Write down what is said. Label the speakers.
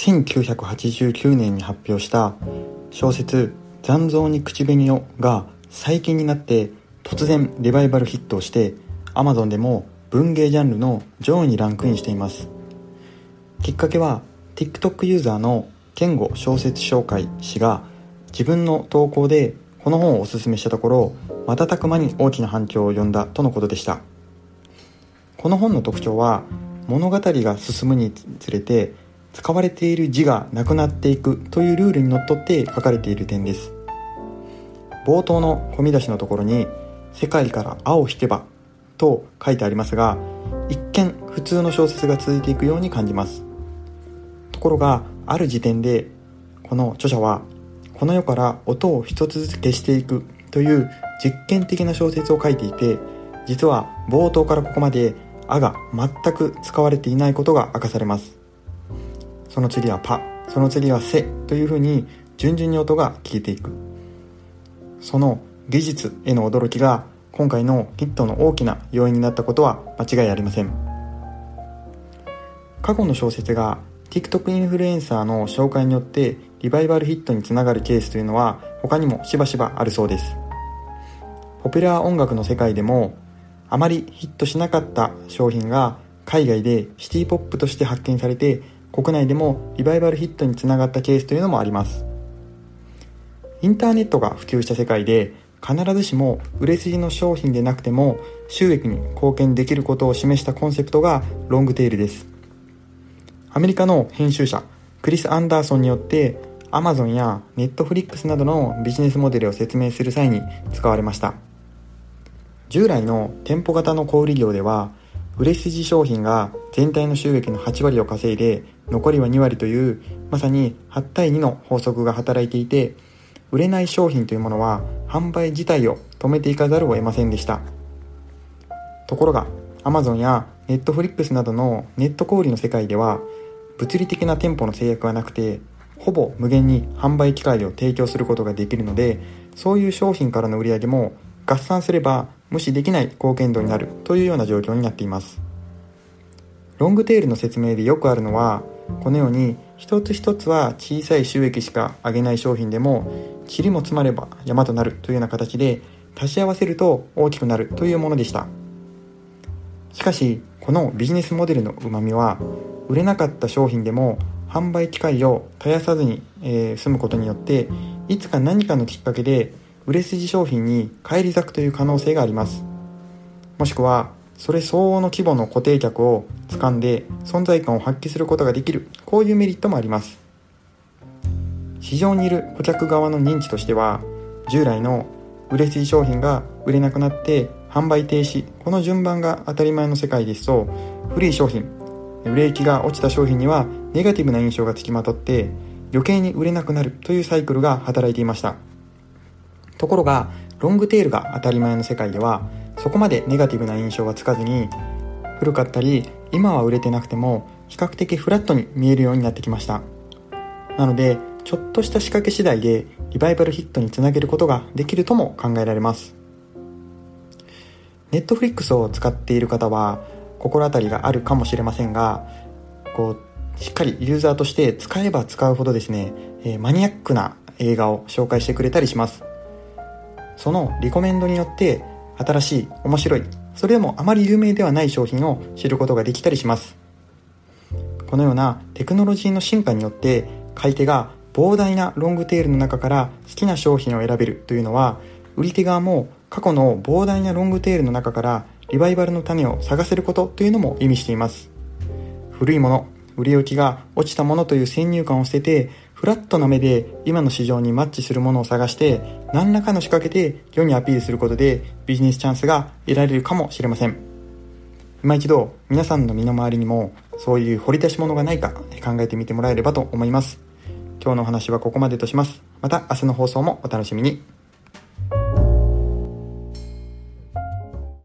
Speaker 1: 1989年に発表した小説「残像に口紅を」が最近になって突然リバイバルヒットをして Amazon でも文芸ジャンルの上位にランクインしています。きっかけは TikTok ユーザーの健吾小説紹介氏が自分の投稿でこの本をおすすめしたところ瞬く間に大きな反響を呼んだとのことでした。この本の特徴は物語が進むにつれて使われている字がなくなっていくというルールにのっとって書かれている点です。冒頭の込み出しのところに「世界から青を引けば」と書いてありますが一見普通の小説が続いていくように感じます。ところがある時点でこの著者はこの世から音を一つずつ消していくという実験的な小説を書いていて実は冒頭からここまで「あ」が全く使われていないことが明かされます。その次は「パ」その次は「せ」というふうに順々に音が消えていく。その技術への驚きが今回のヒットの大きな要因になったことは間違いありません。過去の小説が TikTok インフルエンサーの紹介によってリバイバルヒットにつながるケースというのは他にもしばしばあるそうです。ポピュラー音楽の世界でもあまりヒットしなかった商品が海外でシティポップとして発見されて国内でもリバイバルヒットにつながったケースというのもあります。インターネットが普及した世界で必ずしも売れ筋の商品でなくても収益に貢献できることを示したコンセプトがロングテールです。アメリカの編集者クリス・アンダーソンによってアマゾンやネットフリックスなどのビジネスモデルを説明する際に使われました。従来の店舗型の小売業では売れ筋商品が全体の収益の8割を稼いで残りは2割というまさに8対2の法則が働いていて売れない商品というものは販売自体を止めていかざるを得ませんでした。ところが Amazon や Netflix などのネット小売の世界では物理的な店舗の制約はなくてほぼ無限に販売機会を提供することができるのでそういう商品からの売り上げも合算すれば無視できない貢献度になるというような状況になっています。ロングテールの説明でよくあるのはこのように一つ一つは小さい収益しか上げない商品でも塵も積まれば山となるというような形で足し合わせると大きくなるというものでした。しかしこのビジネスモデルのうまみは売れなかった商品でも販売機会を絶やさずに、えー、済むことによっていつか何かのきっかけで売れ筋商品に返り咲くという可能性があります。もしくはそれ相応の規模の固定客を掴んで存在感を発揮することができるこういうメリットもあります。市場にいる顧客側の認知としては従来の売れ筋商品が売れなくなって販売停止この順番が当たり前の世界ですと古い商品売れ行きが落ちた商品にはネガティブな印象がつきまとって余計に売れなくなるというサイクルが働いていました。ところがロングテールが当たり前の世界ではそこまでネガティブな印象がつかずに古かったり今は売れてなくても比較的フラットに見えるようになってきました。なのでちょっとした仕掛け次第でリバイバルヒットにつなげることができるとも考えられます。ネットフリックスを使っている方は心当たりがあるかもしれませんがこうしっかりユーザーとして使えば使うほどですね、え、マニアックな映画を紹介してくれたりします。そのリコメンドによって新しい面白いそれでもあまり有名ではない商品を知ることができたりします。このようなテクノロジーの進化によって買い手が膨大なロングテールの中から好きな商品を選べるというのは売り手側も過去の膨大なロングテールの中からリバイバルの種を探せることというのも意味しています。古いもの売れ行きが落ちたものという先入観を捨ててフラットな目で今の市場にマッチするものを探して何らかの仕掛けで世にアピールすることでビジネスチャンスが得られるかもしれません。今一度皆さんの身の回りにもそういう掘り出し物がないか考えてみてもらえればと思います。今日のお話はここまでとします。また明日の放送もお楽しみに。